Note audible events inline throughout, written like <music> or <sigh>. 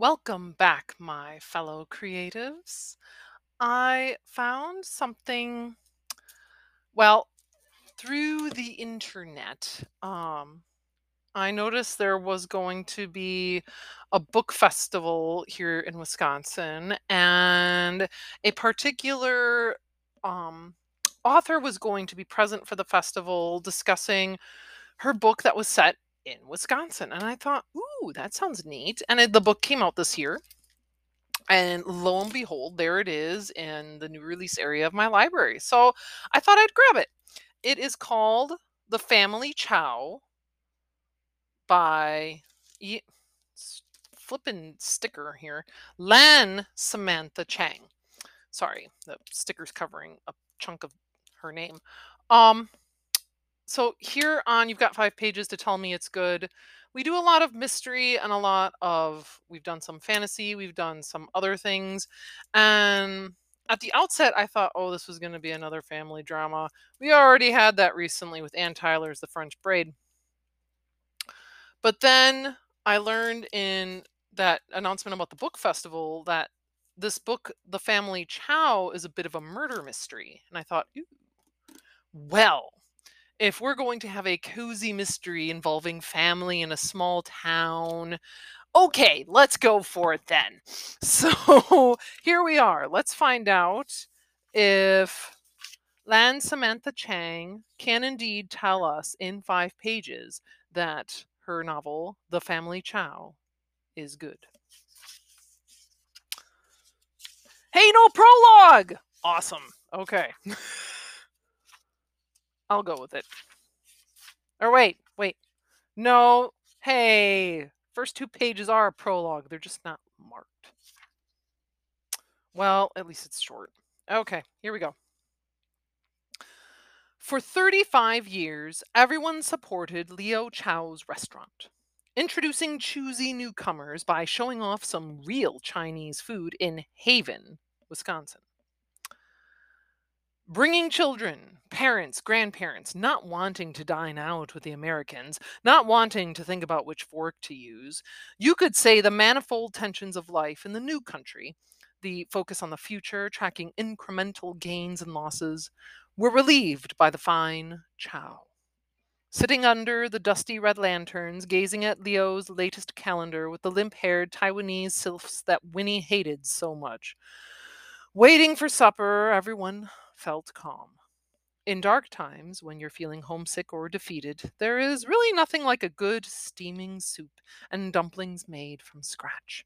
Welcome back, my fellow creatives. I found something, well, through the internet. Um, I noticed there was going to be a book festival here in Wisconsin, and a particular um, author was going to be present for the festival discussing her book that was set in Wisconsin. And I thought, ooh, that sounds neat. And it, the book came out this year. And lo and behold, there it is in the new release area of my library. So I thought I'd grab it. It is called The Family Chao by flipping sticker here, Lan Samantha Chang. Sorry, the sticker's covering a chunk of her name. Um, so here on you've got five pages to tell me it's good. We do a lot of mystery and a lot of we've done some fantasy, we've done some other things. And at the outset I thought, oh, this was going to be another family drama. We already had that recently with Anne Tyler's The French Braid. But then I learned in that announcement about the book festival that this book, The Family Chao, is a bit of a murder mystery. And I thought, well, if we're going to have a cozy mystery involving family in a small town, okay, let's go for it then. <laughs> So here we are. Let's find out if Lan Samantha Chang can indeed tell us in five pages that her novel, The Family Chao, is good. Hey, no prologue! Awesome. Okay. <laughs> I'll go with it. Or wait, wait. No. Hey, first two pages are a prologue. They're just not marked. Well, at least it's short. Okay, here we go. For 35 years, everyone supported Leo Chao's restaurant, introducing choosy newcomers by showing off some real Chinese food in Haven, Wisconsin. Bringing children, parents, grandparents, not wanting to dine out with the Americans, not wanting to think about which fork to use. You could say the manifold tensions of life in the new country, the focus on the future, tracking incremental gains and losses, were relieved by the fine chow. Sitting under the dusty red lanterns, gazing at Leo's latest calendar with the limp haired Taiwanese sylphs that Winnie hated so much. Waiting for supper, everyone felt calm. In dark times, when you're feeling homesick or defeated, there is really nothing like a good steaming soup and dumplings made from scratch.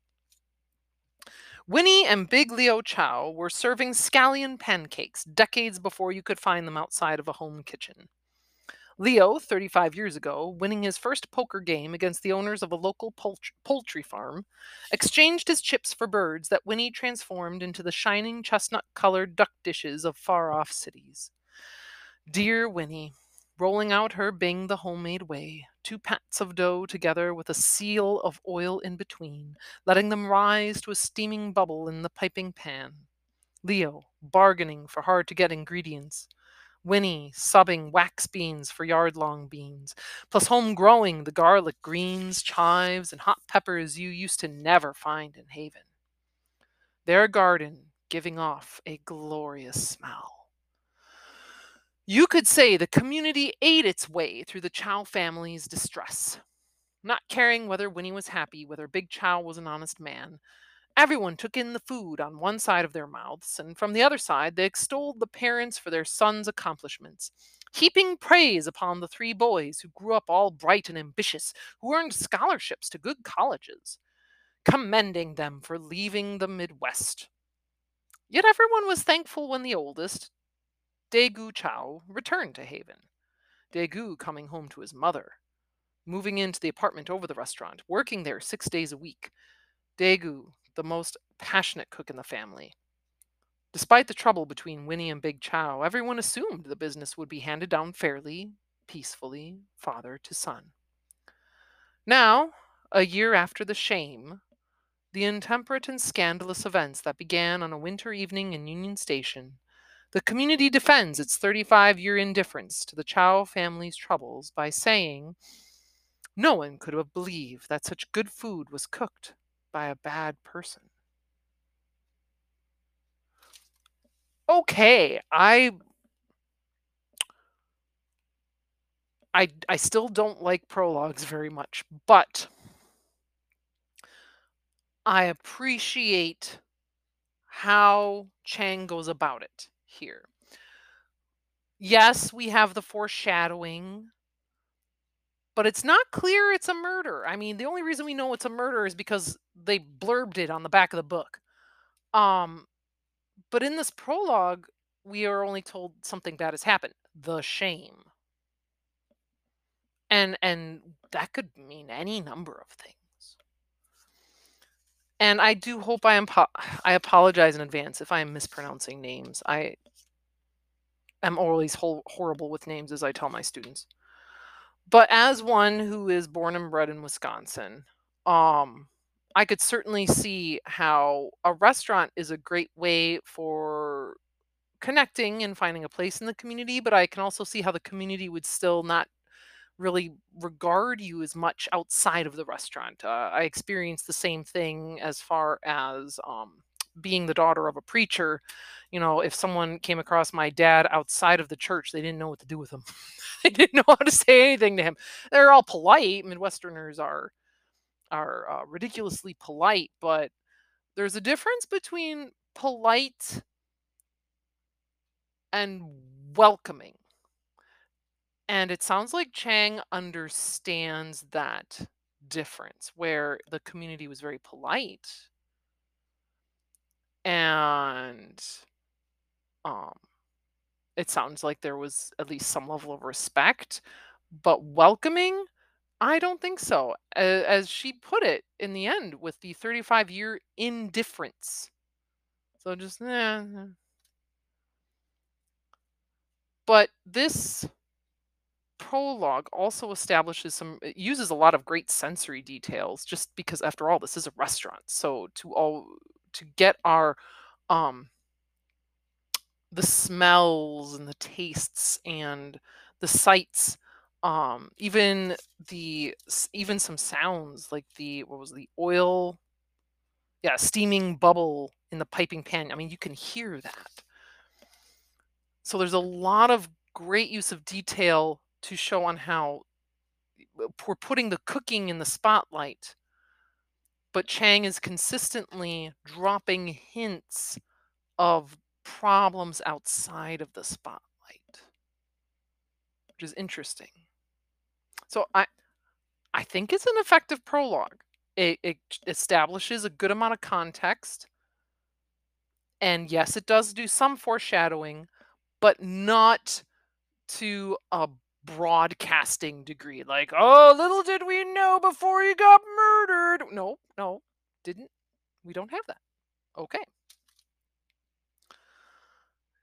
Winnie and Big Leo Chao were serving scallion pancakes decades before you could find them outside of a home kitchen. Leo, 35 years ago, winning his first poker game against the owners of a local poultry farm, exchanged his chips for birds that Winnie transformed into the shining chestnut colored duck dishes of far off cities. Dear Winnie, rolling out her Bing the homemade way, two pats of dough together with a seal of oil in between, letting them rise to a steaming bubble in the piping pan. Leo, bargaining for hard to get ingredients. Winnie subbing wax beans for yard long beans, plus home growing the garlic greens, chives, and hot peppers you used to never find in Haven. Their garden giving off a glorious smell. You could say the community ate its way through the Chao family's distress, not caring whether Winnie was happy, whether Big Chao was an honest man, Everyone took in the food on one side of their mouths, and from the other side they extolled the parents for their sons' accomplishments, heaping praise upon the three boys who grew up all bright and ambitious, who earned scholarships to good colleges, commending them for leaving the Midwest. Yet everyone was thankful when the oldest, Dagou Chao, returned to Haven. Dagou coming home to his mother, moving into the apartment over the restaurant, working there six days a week. Dagou, the most passionate cook in the family. Despite the trouble between Winnie and Big Chao, everyone assumed the business would be handed down fairly, peacefully, father to son. Now, a year after the shame, the intemperate and scandalous events that began on a winter evening in Union Station, the community defends its 35 year indifference to the Chao family's troubles by saying, No one could have believed that such good food was cooked by a bad person. Okay, I I I still don't like prologues very much, but I appreciate how Chang goes about it here. Yes, we have the foreshadowing, but it's not clear it's a murder. I mean, the only reason we know it's a murder is because they blurbed it on the back of the book. Um, but in this prologue, we are only told something bad has happened. The shame. And and that could mean any number of things. And I do hope I am I apologize in advance if I am mispronouncing names. I am always ho- horrible with names as I tell my students. But as one who is born and bred in Wisconsin, um I could certainly see how a restaurant is a great way for connecting and finding a place in the community, but I can also see how the community would still not really regard you as much outside of the restaurant. Uh, I experienced the same thing as far as um, being the daughter of a preacher. You know, if someone came across my dad outside of the church, they didn't know what to do with him. <laughs> they didn't know how to say anything to him. They're all polite. Midwesterners are are uh, ridiculously polite, but there's a difference between polite and welcoming. And it sounds like Chang understands that difference where the community was very polite and um it sounds like there was at least some level of respect but welcoming i don't think so as she put it in the end with the 35 year indifference so just eh. but this prologue also establishes some it uses a lot of great sensory details just because after all this is a restaurant so to all to get our um the smells and the tastes and the sights um even the even some sounds like the what was the oil? Yeah steaming bubble in the piping pan i mean you can hear that. So there's a lot of great use of detail to show on how we're putting the cooking in the spotlight, but Chang is consistently dropping hints of problems outside of the spotlight, which is interesting. So I, I think it's an effective prologue. It, it establishes a good amount of context, and yes, it does do some foreshadowing, but not to a broadcasting degree. Like, oh, little did we know before he got murdered. No, no, didn't. We don't have that. Okay.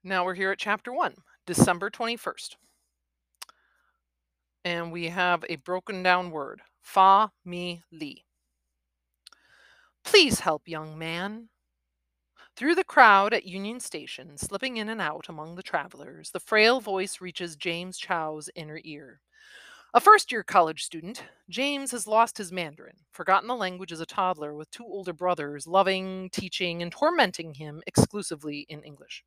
Now we're here at chapter one, December 21st. And we have a broken down word Fa Mi Li. Please help, young man. Through the crowd at Union Station, slipping in and out among the travelers, the frail voice reaches James Chao's inner ear. A first year college student, James has lost his Mandarin, forgotten the language as a toddler, with two older brothers loving, teaching, and tormenting him exclusively in English.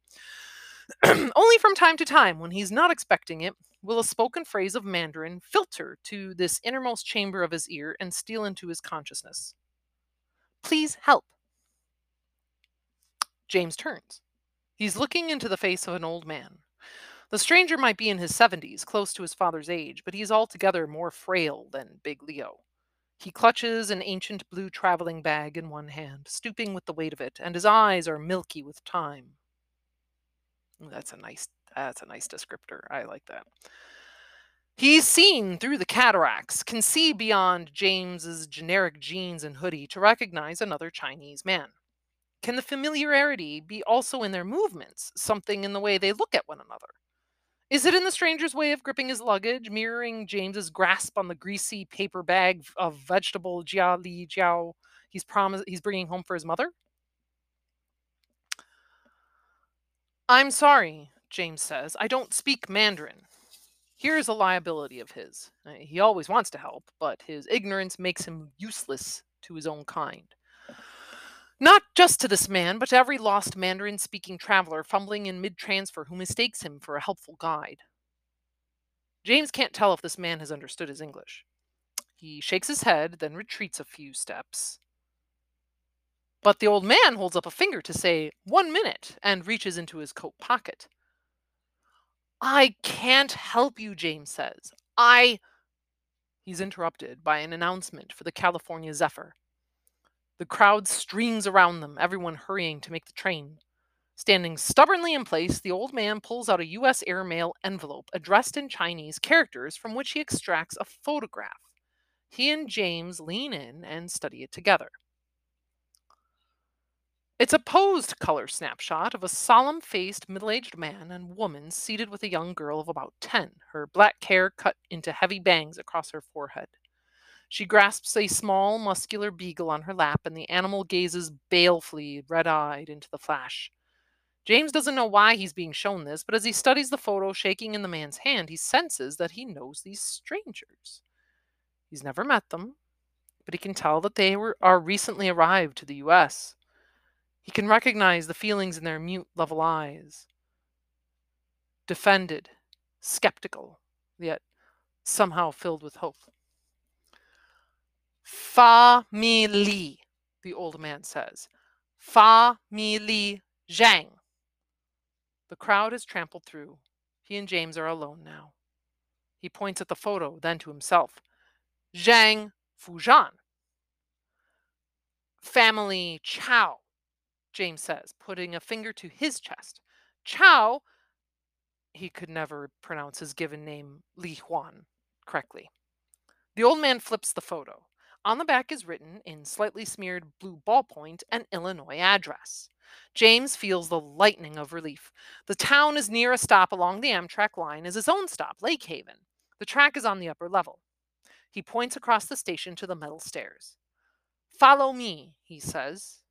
<clears throat> Only from time to time, when he's not expecting it, will a spoken phrase of Mandarin filter to this innermost chamber of his ear and steal into his consciousness. Please help. James turns. He's looking into the face of an old man. The stranger might be in his 70s, close to his father's age, but he's altogether more frail than Big Leo. He clutches an ancient blue traveling bag in one hand, stooping with the weight of it, and his eyes are milky with time. That's a nice that's a nice descriptor. I like that. He's seen through the cataracts, can see beyond James's generic jeans and hoodie to recognize another Chinese man. Can the familiarity be also in their movements, something in the way they look at one another? Is it in the stranger's way of gripping his luggage, mirroring James's grasp on the greasy paper bag of vegetable jia li jiao he's promised he's bringing home for his mother? I'm sorry, James says. I don't speak Mandarin. Here's a liability of his. He always wants to help, but his ignorance makes him useless to his own kind. Not just to this man, but to every lost Mandarin speaking traveler fumbling in mid transfer who mistakes him for a helpful guide. James can't tell if this man has understood his English. He shakes his head, then retreats a few steps. But the old man holds up a finger to say, one minute, and reaches into his coat pocket. I can't help you, James says. I. He's interrupted by an announcement for the California Zephyr. The crowd streams around them, everyone hurrying to make the train. Standing stubbornly in place, the old man pulls out a U.S. airmail envelope addressed in Chinese characters from which he extracts a photograph. He and James lean in and study it together. It's a posed color snapshot of a solemn faced middle aged man and woman seated with a young girl of about 10, her black hair cut into heavy bangs across her forehead. She grasps a small, muscular beagle on her lap, and the animal gazes balefully, red eyed, into the flash. James doesn't know why he's being shown this, but as he studies the photo shaking in the man's hand, he senses that he knows these strangers. He's never met them, but he can tell that they were, are recently arrived to the U.S. He can recognize the feelings in their mute, level eyes. Defended, skeptical, yet somehow filled with hope. Family, the old man says. Family Zhang. The crowd is trampled through. He and James are alone now. He points at the photo, then to himself. Zhang Fuzhan. Family Chao. James says, putting a finger to his chest. Chao, he could never pronounce his given name, Li Huan, correctly. The old man flips the photo. On the back is written, in slightly smeared blue ballpoint, an Illinois address. James feels the lightning of relief. The town is near a stop along the Amtrak line as his own stop, Lake Haven. The track is on the upper level. He points across the station to the metal stairs. Follow me, he says,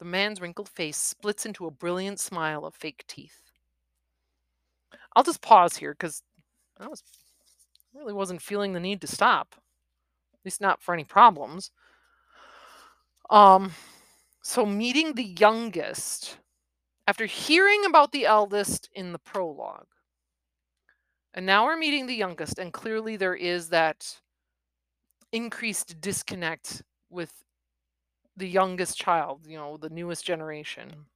the man's wrinkled face splits into a brilliant smile of fake teeth. I'll just pause here because I was really wasn't feeling the need to stop. At least not for any problems. Um so meeting the youngest after hearing about the eldest in the prologue. And now we're meeting the youngest and clearly there is that increased disconnect with the youngest child, you know, the newest generation.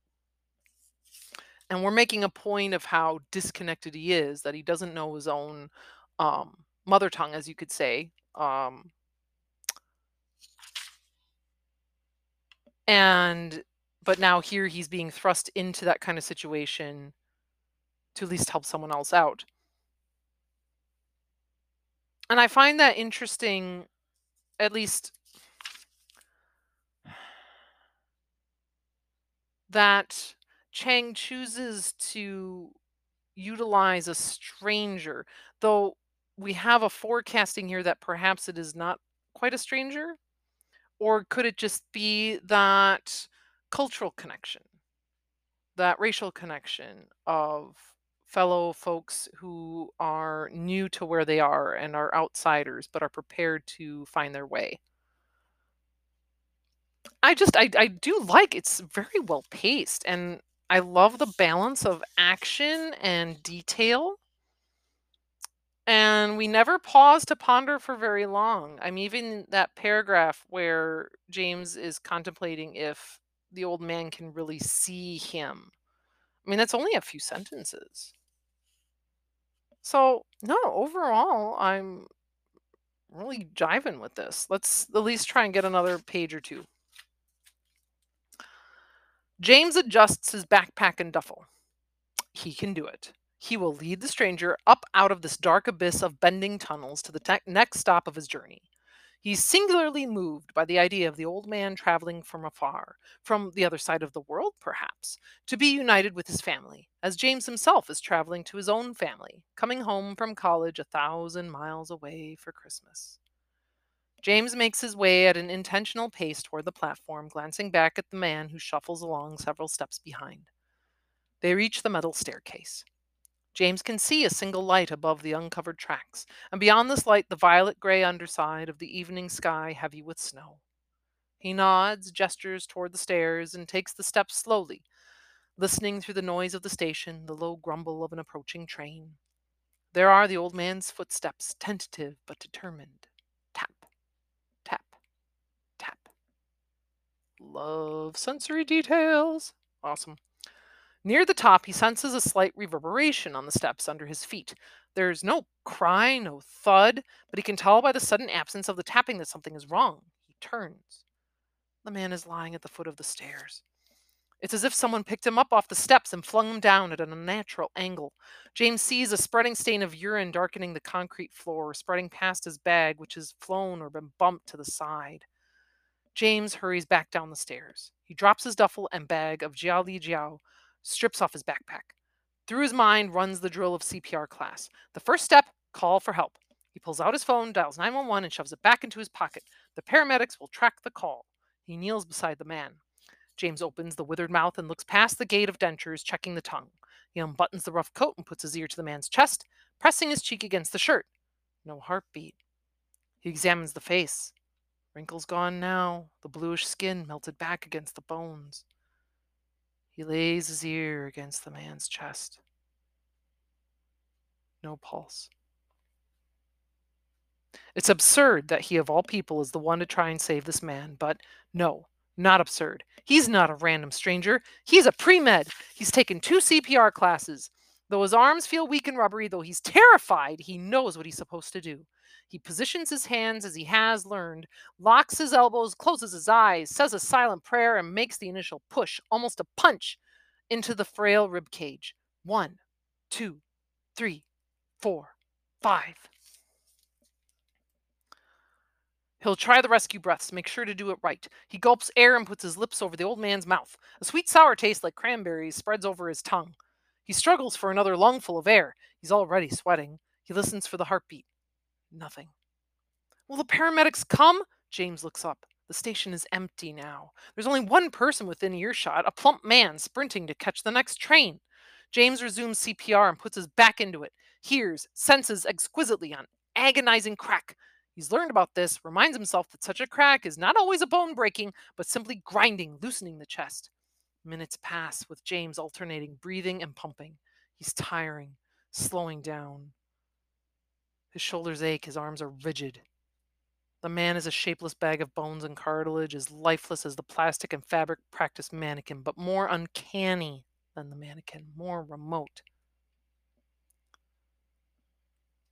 And we're making a point of how disconnected he is, that he doesn't know his own um, mother tongue, as you could say. Um, and but now here he's being thrust into that kind of situation to at least help someone else out. And I find that interesting, at least that Chang chooses to utilize a stranger, though we have a forecasting here that perhaps it is not quite a stranger? Or could it just be that cultural connection, that racial connection of fellow folks who are new to where they are and are outsiders but are prepared to find their way? I just I I do like it's very well paced and I love the balance of action and detail. And we never pause to ponder for very long. I'm even that paragraph where James is contemplating if the old man can really see him. I mean, that's only a few sentences. So, no, overall, I'm really jiving with this. Let's at least try and get another page or two. James adjusts his backpack and duffel. He can do it. He will lead the stranger up out of this dark abyss of bending tunnels to the te- next stop of his journey. He's singularly moved by the idea of the old man traveling from afar, from the other side of the world, perhaps, to be united with his family, as James himself is traveling to his own family, coming home from college a thousand miles away for Christmas. James makes his way at an intentional pace toward the platform, glancing back at the man who shuffles along several steps behind. They reach the metal staircase. James can see a single light above the uncovered tracks, and beyond this light, the violet gray underside of the evening sky heavy with snow. He nods, gestures toward the stairs, and takes the steps slowly, listening through the noise of the station, the low grumble of an approaching train. There are the old man's footsteps, tentative but determined. Tap, tap, tap. Love sensory details. Awesome. Near the top, he senses a slight reverberation on the steps under his feet. There's no cry, no thud, but he can tell by the sudden absence of the tapping that something is wrong. He turns. The man is lying at the foot of the stairs. It's as if someone picked him up off the steps and flung him down at an unnatural angle. James sees a spreading stain of urine darkening the concrete floor, spreading past his bag, which has flown or been bumped to the side. James hurries back down the stairs. He drops his duffel and bag of Jiao Li Jiao, strips off his backpack. Through his mind runs the drill of CPR class. The first step, call for help. He pulls out his phone, dials 911, and shoves it back into his pocket. The paramedics will track the call. He kneels beside the man. James opens the withered mouth and looks past the gate of dentures, checking the tongue. He unbuttons the rough coat and puts his ear to the man's chest, pressing his cheek against the shirt. No heartbeat. He examines the face. Wrinkles gone now, the bluish skin melted back against the bones. He lays his ear against the man's chest. No pulse. It's absurd that he, of all people, is the one to try and save this man, but no, not absurd. He's not a random stranger. He's a pre med. He's taken two CPR classes. Though his arms feel weak and rubbery, though he's terrified, he knows what he's supposed to do. He positions his hands as he has learned, locks his elbows, closes his eyes, says a silent prayer, and makes the initial push, almost a punch, into the frail rib cage. One, two, three, four, five. He'll try the rescue breaths, make sure to do it right. He gulps air and puts his lips over the old man's mouth. A sweet sour taste like cranberries spreads over his tongue. He struggles for another lungful of air. He's already sweating. He listens for the heartbeat. Nothing. Will the paramedics come? James looks up. The station is empty now. There's only one person within earshot, a plump man sprinting to catch the next train. James resumes CPR and puts his back into it, hears, senses exquisitely on agonizing crack. He's learned about this, reminds himself that such a crack is not always a bone breaking, but simply grinding, loosening the chest. Minutes pass with James alternating breathing and pumping. He's tiring, slowing down. His shoulders ache, his arms are rigid. The man is a shapeless bag of bones and cartilage, as lifeless as the plastic and fabric practice mannequin, but more uncanny than the mannequin, more remote.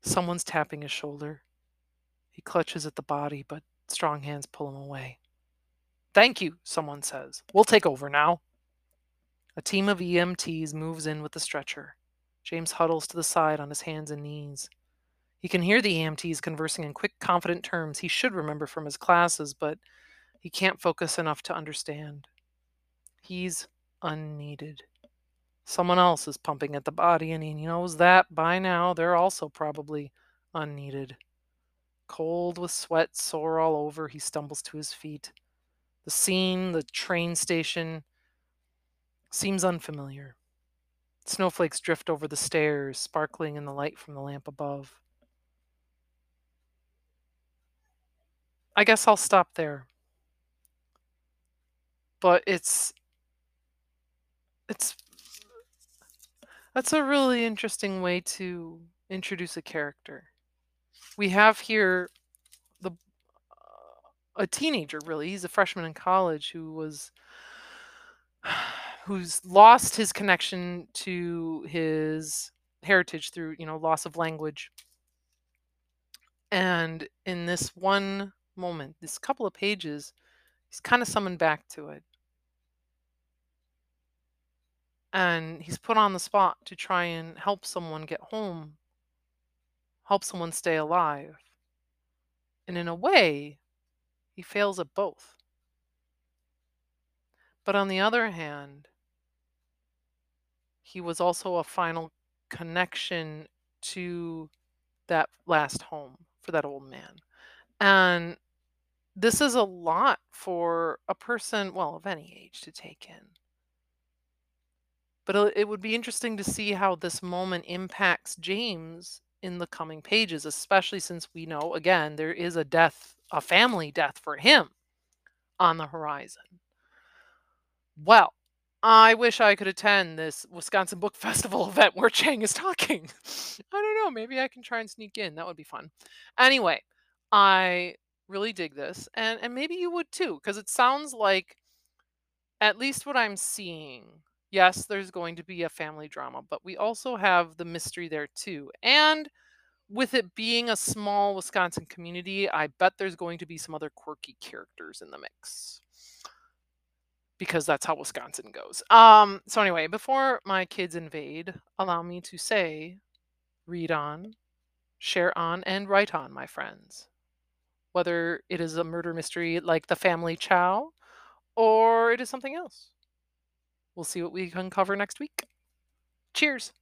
Someone's tapping his shoulder. He clutches at the body, but strong hands pull him away. Thank you, someone says. We'll take over now. A team of EMTs moves in with the stretcher. James huddles to the side on his hands and knees. He can hear the EMTs conversing in quick, confident terms he should remember from his classes, but he can't focus enough to understand. He's unneeded. Someone else is pumping at the body, and he knows that by now they're also probably unneeded. Cold with sweat, sore all over, he stumbles to his feet. The scene, the train station, seems unfamiliar. Snowflakes drift over the stairs, sparkling in the light from the lamp above. I guess I'll stop there. But it's it's that's a really interesting way to introduce a character. We have here the a teenager really. He's a freshman in college who was who's lost his connection to his heritage through you know loss of language. And in this one moment this couple of pages he's kind of summoned back to it and he's put on the spot to try and help someone get home help someone stay alive. And in a way, he fails at both. But on the other hand, he was also a final connection to that last home for that old man. And this is a lot for a person, well, of any age to take in. But uh, it would be interesting to see how this moment impacts James in the coming pages, especially since we know, again, there is a death, a family death for him on the horizon. Well, I wish I could attend this Wisconsin Book <laughs> Festival event where Chang is talking. <laughs> I don't know. Maybe I can try and sneak in. That would be fun. Anyway, I really dig this, and and maybe you would too, because it sounds like at least what I'm seeing. Yes, there's going to be a family drama, but we also have the mystery there too. And with it being a small Wisconsin community, I bet there's going to be some other quirky characters in the mix because that's how Wisconsin goes. Um, so anyway, before my kids invade, allow me to say, read on, share on, and write on, my friends. Whether it is a murder mystery like The Family Chao, or it is something else. We'll see what we can cover next week. Cheers.